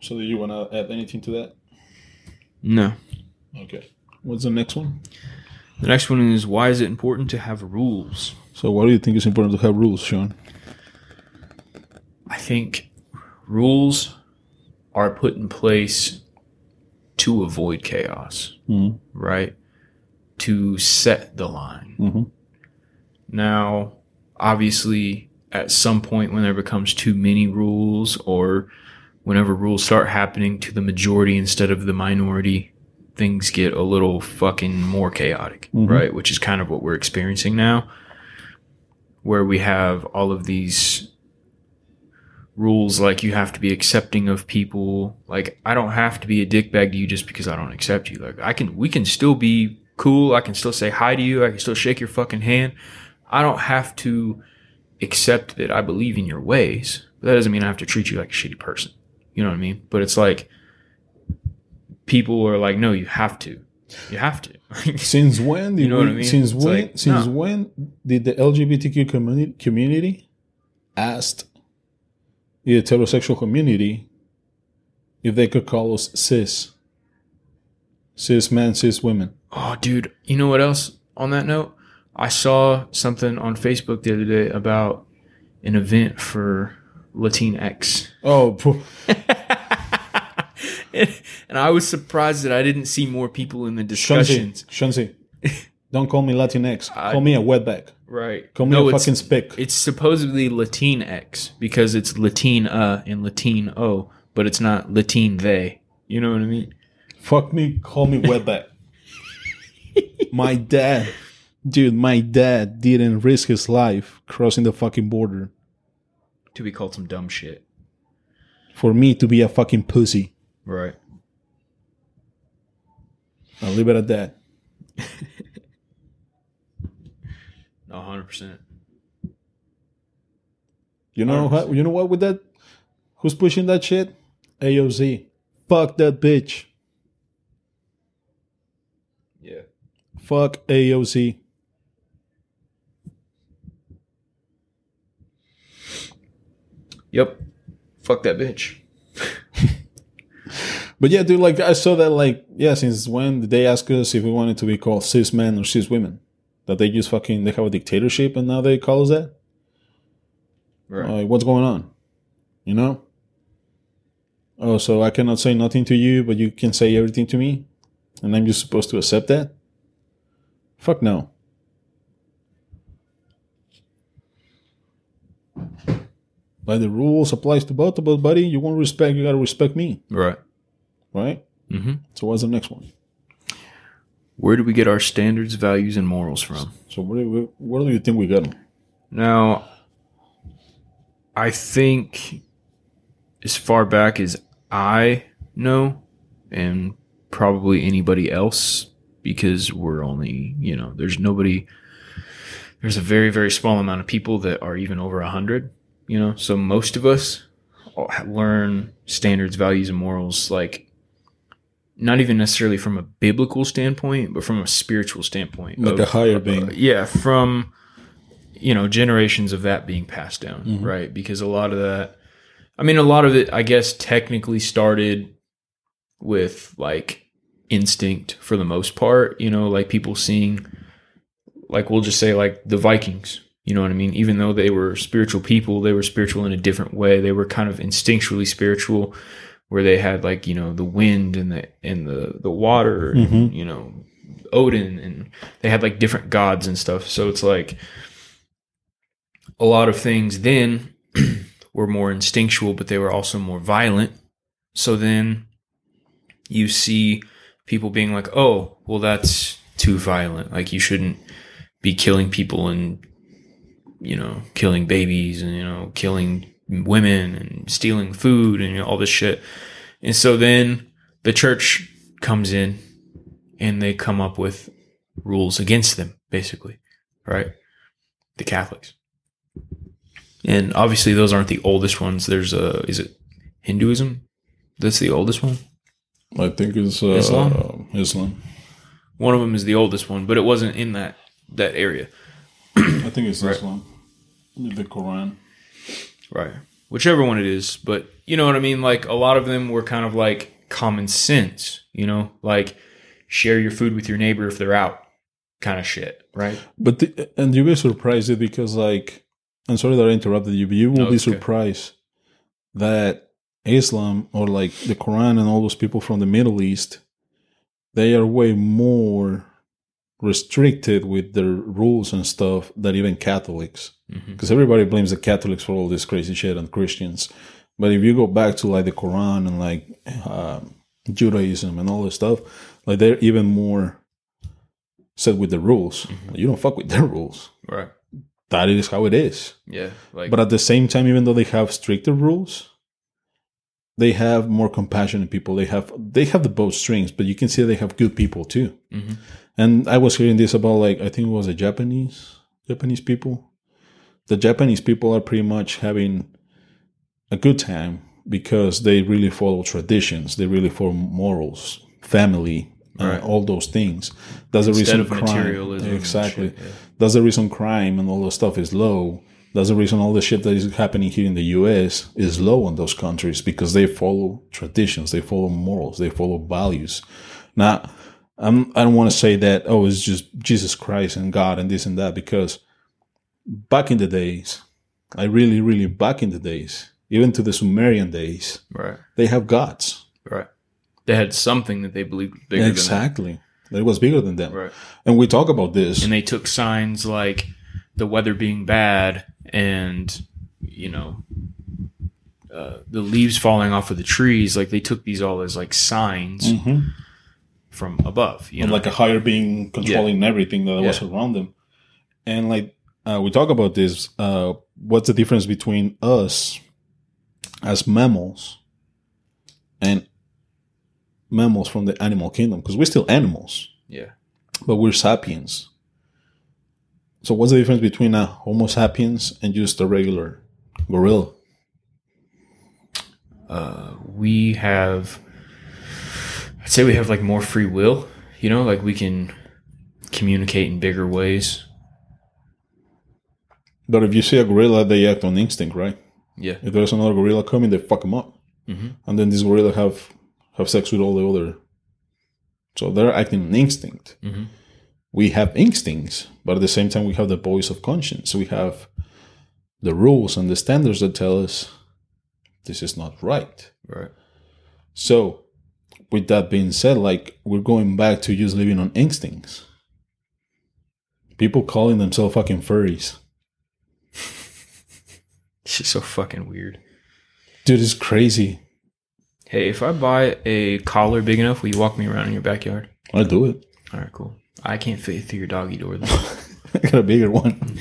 So, do you want to add anything to that? No. Okay. What's the next one? The next one is why is it important to have rules? So, why do you think it's important to have rules, Shawn? I think rules are put in place to avoid chaos, Mhm. right? To set the line. Mhm. Now, obviously, at some point when there becomes too many rules or whenever rules start happening to the majority instead of the minority, things get a little fucking more chaotic, Mhm. right? Which is kind of what we're experiencing now, where we have all of these rules like you have to be accepting of people. Like I don't have to be a dickbag to you just because I don't accept you. Like I can, we can still be cool. I can still say hi to you. I can still shake your fucking hand. I don't have to accept that I believe in your ways. But that doesn't mean I have to treat you like a shitty person. You know what I mean? But it's like people are like, no, you have to. You have to. Since when did You know we, what I mean? Since It's when? like, since no. when did the LGBTQ community community asked the heterosexual community if they could call us cis, cis men, cis women? Oh, dude, you know what else on that note? I saw something on Facebook the other day about an event for Latinx. Oh, and I was surprised that I didn't see more people in the Shansi, discussions. Shansi, don't call me Latinx. I- call me a wetback. Right. Call me No, a it's, fucking spick. it's supposedly Latinx because it's Latin Latina and Latin Latino, but it's not Latin they. You know what I mean? Fuck me, call me wetback. my dad, dude, my dad didn't risk his life crossing the fucking border To be called some dumb shit. for me to be a fucking pussy. Right. I'll leave it at that. No, 100%. You know how, you know what with that? Who's pushing that shit? AOC. Fuck that bitch. Yeah. Fuck AOC. Yep. Fuck that bitch. But yeah, dude, like I saw that like yeah, since when did they ask us if we wanted to be called cis men or cis women? That they just fucking they have a dictatorship and now they call us that? Right. Like what's going on? You know? Oh, so I cannot say nothing to you, but you can say everything to me, and I'm just supposed to accept that? Fuck no. Like the rules applies to both of us, buddy. You want respect, you gotta respect me, Right. right? Mm-hmm. So what's the next one? Where do we get our standards, values, and morals from? So where do, we, where do you think we get them? Now, I think as far back as I know, and probably anybody else, because we're only, you know, there's nobody, there's a very, very small amount of people that are even over a hundred, you know, so most of us learn standards, values, and morals like not even necessarily from a biblical standpoint, but from a spiritual standpoint. Like of- a higher being. yeah, from you know generations of that being passed down, Mm-hmm. right? Because a lot of that, I mean, a lot of it, I guess, technically started with like instinct for the most part. You know, like people seeing, like we'll just say, like the Vikings. You know what I mean? Even though they were spiritual people, they were spiritual in a different way. They were kind of instinctually spiritual, where they had like you know the wind and the and the the water, and, Mhm. you know Odin, and they had like different gods and stuff. So it's like a lot of things then were more instinctual, but they were also more violent. So then you see people being like, "Oh, well, that's too violent. Like you shouldn't be killing people and you know killing babies and you know killing women and stealing food and you know, all this shit." And so then the church comes in and they come up with rules against them, basically, right? The Catholics. And obviously, those aren't the oldest ones. There's a is it Hinduism? That's the oldest one. I think it's uh, Islam? Islam. One of them is the oldest one, but it wasn't in that that area, I think it's Islam. The Quran. Right? Whichever one it is, but you know what I mean. Like a lot of them were kind of like common sense, you know, like share your food with your neighbor if they're out, kind of shit, right? But the, and you will be surprised it because like I'm sorry that I interrupted you, but you will No, be it's okay. surprised that Islam or like the Quran and all those people from the Middle East, they are way more restricted with their rules and stuff than even Catholics. Because everybody blames the Catholics for all this crazy shit and Christians. But if you go back to like the Quran and like um Judaism and all this stuff, like they're even more set with the rules. You don't fuck with their rules Right. that is how it is. Yeah. Like. But at the same time, even though they have stricter rules, they have more compassionate people. They have they have the both strings, but you can see they have good people too. Mhm. And I was hearing this about like I think it was the Japanese Japanese people. The Japanese people are pretty much having a good time because they really follow traditions. They really follow morals, family, uh, Right. all those things. That's the reason crime. Exactly. shit, yeah. That's the reason crime and all the stuff is low. That's the reason all the shit that is happening here in the U.S. is low in those countries because they follow traditions, they follow morals, they follow values. Now, I'm, I don't want to say that oh, it's just Jesus Christ and God and this and that because back in the days, I really, really back in the days, even to the Sumerian days, right. they have gods. Right. They had something that they believed bigger than exactly, that it was bigger than them. Right. And we talk about this. And they took signs like the weather being bad and you know uh, the leaves falling off of the trees. Like they took these all as like signs Mhm. From above. You and know, like a higher being controlling everything that was around them. And like uh, we talk about this, uh, what's the difference between us as mammals and mammals from the animal kingdom? Because we're still animals, yeah. but we're sapiens. So what's the difference between a Homo sapiens and just a regular gorilla? Uh, we have. I'd say we have like more free will. You know, like we can communicate in bigger ways. But if you see a gorilla, they act on instinct, right? Yeah. If there's another gorilla coming, they fuck them up, Mhm. and then this gorilla have have sex with all the other. So they're acting on instinct. Mhm. We have instincts, but at the same time, we have the voice of conscience. We have the rules and the standards that tell us this is not right. Right. So, with that being said, like we're going back to just living on instincts. People calling themselves fucking furries. It's just so fucking weird. Dude, it's crazy. Hey, if I buy a collar big enough, will you walk me around in your backyard? I do it. All right, cool. I can't fit through your doggy door though. I got a bigger one.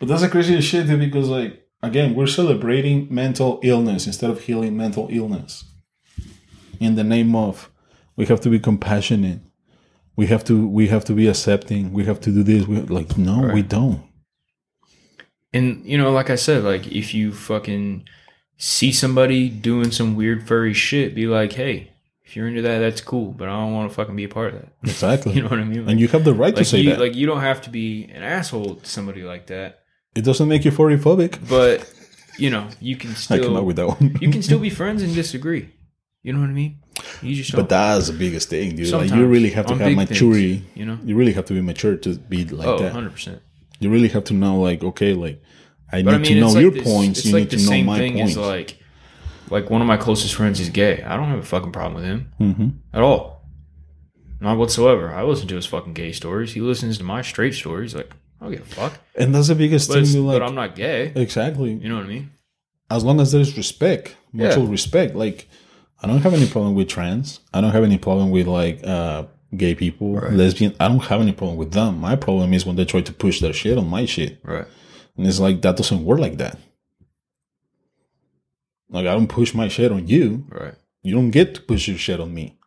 But that's the craziest shit, dude, because like again, we're celebrating mental illness instead of healing mental illness. In the name of we have to be compassionate. We have to we have to be accepting. We have to do this. We like no, we don't. and you know, like I said, like if you fucking see somebody doing some weird furry shit, be like, hey, if you're into that, that's cool, but I don't want to fucking be a part of that. Exactly. You know what I mean? Like, and you have the right to say you, that. like you don't have to be an asshole to somebody like that, it doesn't make you phobic. but you know, you can still I up with that one. you can still be friends and disagree. You know what I mean? You just but that's the biggest thing, dude. Like you really have to have maturity. things, you know? You really have to be mature to be like oh, that. 100 percent. You really have to know, like, okay, like I But need I mean, to know like your this- points. You like need to know my thing points. like, like one of my closest friends is gay. I don't have a fucking problem with him hmm at all, not whatsoever. I listen to his fucking gay stories. He listens to my straight stories. Like, I don't give a fuck. And that's the biggest But, thing. like but I'm not gay. exactly. You know what I mean? As long as there's respect, mutual respect. Like I don't have any problem with trans. I don't have any problem with like uh gay people, lesbian. I don't have any problem with them. My problem is when they try to push their shit on my shit, Right. and it's like that doesn't work like that. Like I don't push my shit on you. Right. You don't get to push your shit on me.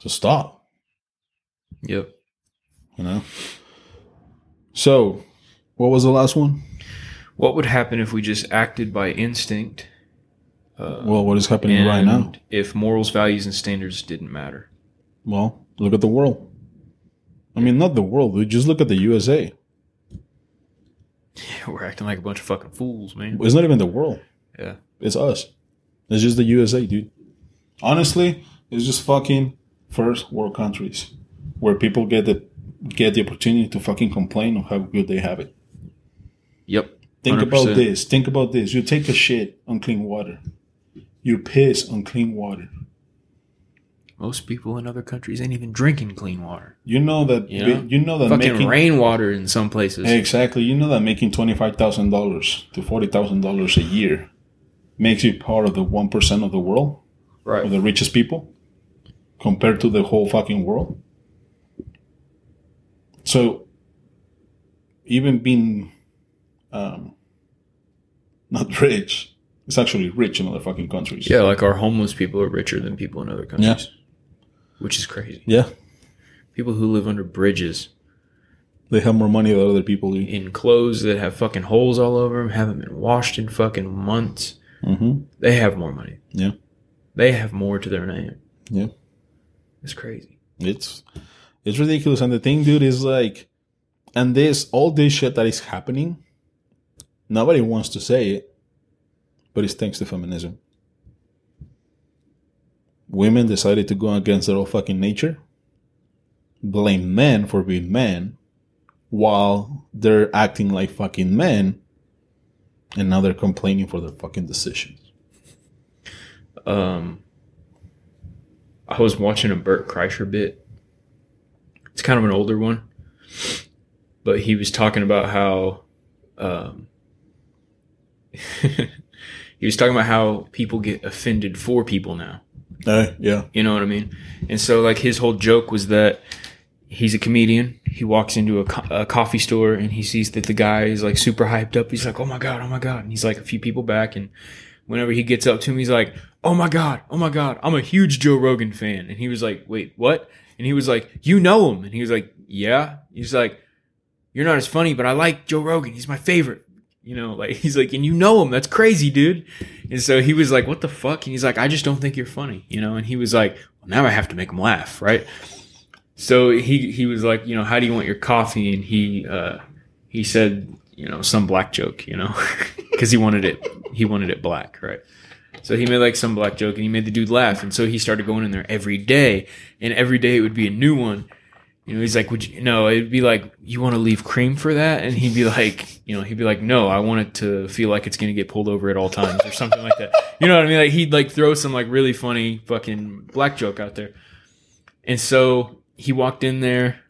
So stop. Yep. You know. So, what was the last one? What would happen if we just acted by instinct? Well, what is happening right now? If morals, values, and standards didn't matter. Well, look at the world. I mean, not the world. dude. Just look at the USA. We're acting like a bunch of fucking fools, man. It's not even the world. Yeah. It's us. It's just the USA, dude. Honestly, it's just fucking first world countries where people get the get the opportunity to fucking complain of how good they have it. Yep. Think 100%. about this. Think about this. You take a shit on clean water. You piss on clean water. Most people in other countries ain't even drinking clean water. You know that. You know? You know that Fucking making rainwater in some places. exactly. You know that making twenty five thousand dollars to forty thousand dollars a year makes you part of the one percent of the world, right. of the richest people, compared to the whole fucking world. So, even being um, not rich, it's actually rich in other fucking countries. Yeah, like our homeless people are richer than people in other countries. Yeah. Which is crazy. Yeah, People who live under bridges they have more money than other people do. in clothes that have fucking holes all over them, haven't been washed in fucking months. Mm-hmm. They have more money. Yeah, They have more to their name. yeah. It's crazy. It's it's ridiculous. And the thing, dude, is like, and this all this shit that is happening, nobody wants to say it, but it's thanks to feminism. Women decided to go against their own fucking nature, blame men for being men, while they're acting like fucking men, and now they're complaining for their fucking decisions. Um, I was watching a Bert Kreischer bit. It's kind of an older one, but he was talking about how, um, he was talking about how people get offended for people now. Uh, yeah, You know what I mean? And so, like, his whole joke was that he's a comedian. He walks into a, co- a coffee store and he sees that the guy is like super hyped up. He's like, "Oh my god, oh my god!" And he's like a few people back, and whenever he gets up to him, he's like, "Oh my god, oh my god, I'm a huge Joe Rogan fan." And he was like, "Wait, what?" And he was like, "You know him?" And he was like, "Yeah." He's like, "You're not as funny, but I like Joe Rogan. He's my favorite." You know, like he's like, and you know him. That's crazy, dude. And so he was like, "What the fuck?" And he's like, "I just don't think you're funny." You know. And he was like, well, "Now I have to make him laugh, right?" So he he was like, you know, how do you want your coffee? And he uh, he said, you know, some black joke, you know, because he wanted it he wanted it black, right? So he made like some black joke, and he made the dude laugh, and so he started going in there every day, and every day it would be a new one. You know, he's like, would you, no, it'd be like, you want to leave cream for that? And he'd be like, you know, he'd be like, no, I want it to feel like it's going to get pulled over at all times or something like that. You know what I mean? Like he'd like throw some like really funny fucking black joke out there. And so he walked in there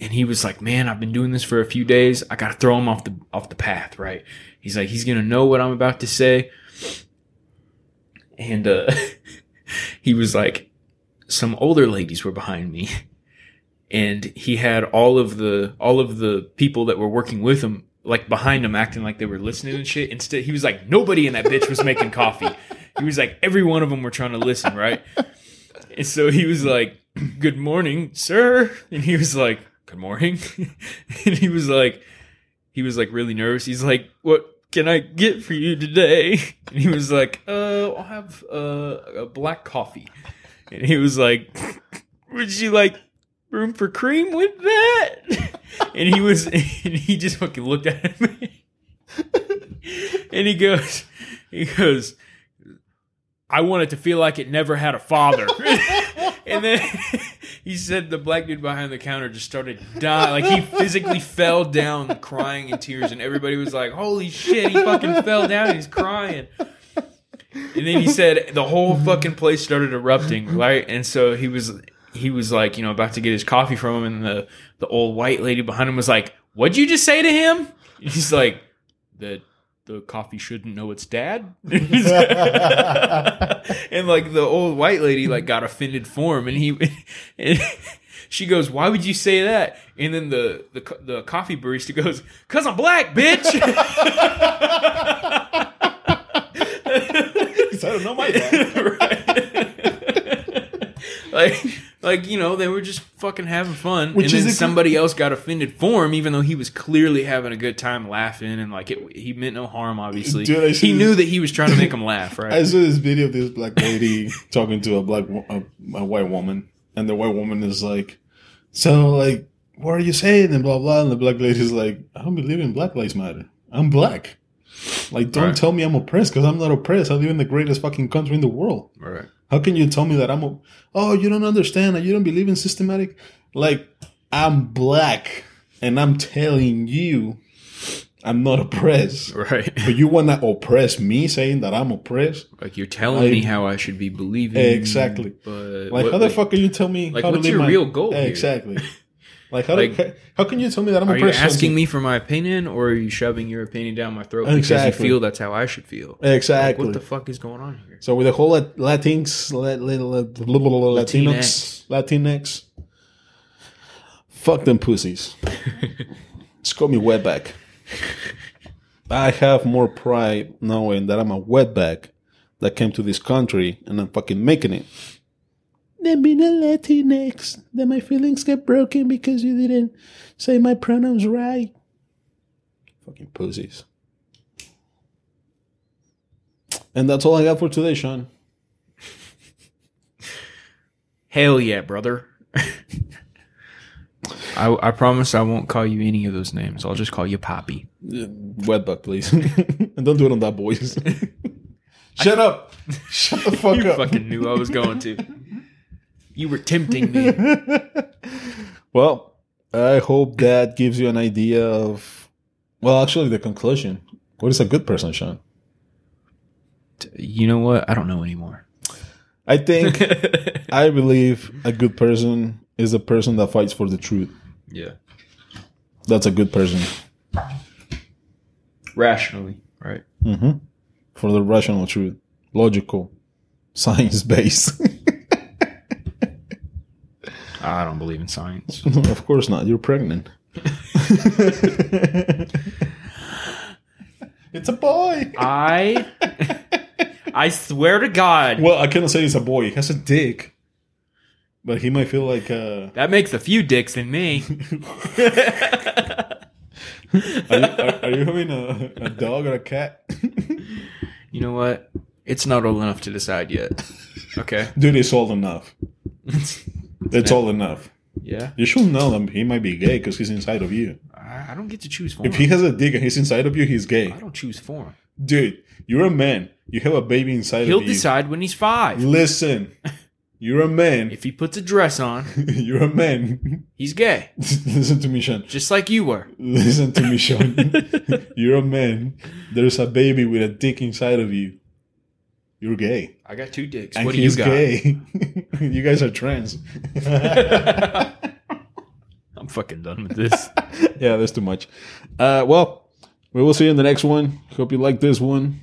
and he was like, man, I've been doing this for a few days. I got to throw him off the, off the path, right? He's like, he's going to know what I'm about to say. And, uh, he was like, some older ladies were behind me and he had all of the all of the people that were working with him like behind him acting like they were listening and shit. Instead he was like nobody in that bitch was making coffee. He was like every one of them were trying to listen right? And so he was like good morning sir. And he was like good morning. And he was like he was like really nervous. He's like what can I get for you today? And he was like, uh, I'll have uh, a black coffee. And he was like, would you like room for cream with that? And he was, and he just fucking looked at me. And he goes, he goes, I want it to feel like it never had a father. and then he said the black dude behind the counter just started dying. Like he physically fell down crying in tears. And everybody was like, holy shit, he fucking fell down. He's crying. And then he said the whole fucking place started erupting, right? And so he was he was like, you know, about to get his coffee from him, and the the old white lady behind him was like, "What'd you just say to him?" And he's like, "That the coffee shouldn't know its dad." and like the old white lady like got offended for him, and he and she goes, "Why would you say that?" And then the the the coffee barista goes, "Cause I'm black, bitch." Cause I don't know my dad. right. like, like you know, they were just fucking having fun, Which and then is somebody else got offended for him, even though he was clearly having a good time laughing, and like it, he meant no harm. Obviously, Dude, he this- knew that he was trying to make him laugh, right? I saw this video of this black lady talking to a black a, a white woman, and the white woman is like, "So, like, what are you saying?" And blah blah. And the black lady's like, "I don't believe in Black Lives Matter. I'm black. Like, don't Right. tell me I'm oppressed because I'm not oppressed. I live in the greatest fucking country in the world. right. How can you tell me that I'm? A, oh, you don't understand. You don't believe in systematic. Like, I'm black, and I'm telling you, I'm not oppressed." Right. But you wanna oppress me, saying that I'm oppressed? Like you're telling Like- me how I should be believing. Exactly. But Like, what- how the like, fuck can you tell me? like, how to what's your my- real goal? Exactly. Like, how, Like, do, how can you tell me that I'm Are you asking me for my opinion, or are you shoving your opinion down my throat because you feel that's how I should feel? Exactly. Like, Exactly. what the fuck is going on here? so with the whole Latinx, Lat- Lat- Lat- Latinx, Latinx, fuck them pussies. Just call me wetback. I have more pride knowing that I'm a wetback that came to this country and I'm fucking making it. Than being a Latinx, that my feelings get broken because you didn't say my pronouns right. Fucking pussies. And that's all I got for today, Shawn. Hell yeah, brother. I, I promise I won't call you any of those names. I'll just call you Poppy. Uh, Wetback, please. and don't do it on that voice. Shut up. Shut the fuck up. You up. fucking knew I was going to. You were tempting me. well, I hope that gives you an idea of, well, actually, the conclusion. What is a good person, Shawn? You know what? I don't know anymore. I think, I believe a good person is a person that fights for the truth. Yeah. That's a good person. Rationally, right? hmm For the rational truth. Logical. Science based. I don't believe in science. of course not. You're pregnant. it's a boy. I I swear to God, Well, I cannot say it's a boy. He has a dick. But he might feel like uh that makes a few dicks in me. are, you, are, are you having a, a dog or a cat? You know what? It's not old enough to decide yet. Okay. Dude, it's old enough. It's all enough. Yeah. You should know him. he might be gay because he's inside of you. I, I don't get to choose for If him. he has a dick and he's inside of you, he's gay. I don't choose for him. Dude, you're a man. You have a baby inside of you. He'll of you. decide when he's five. Listen. You're a man. If he puts a dress on, You're a man. he's gay, Listen to me, Shawn. just like you were. Listen to me, Shawn. You're a man. There's a baby with a dick inside of you. You're gay. I got two dicks. And what do you got? gay. you guys are trans. I'm fucking done with this. yeah, that's too much. Uh, well, we will see you in the next one. Hope you like this one.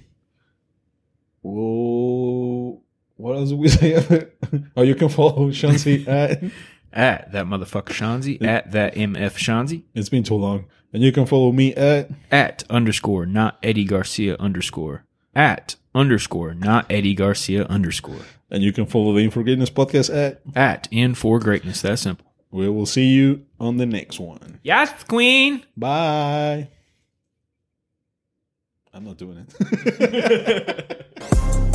Whoa. What else did we say? oh, you can follow Shansi at. at that motherfucker Shanzi, at that MF Shanzi, It's been too long. And you can follow me at. at underscore not Eddy Garcia underscore, at underscore not Eddy Garcia underscore, And you can follow the In for Greatness podcast at. at in for greatness. That simple. We will see you on the next one. Yes, Queen. Bye. I'm not doing it.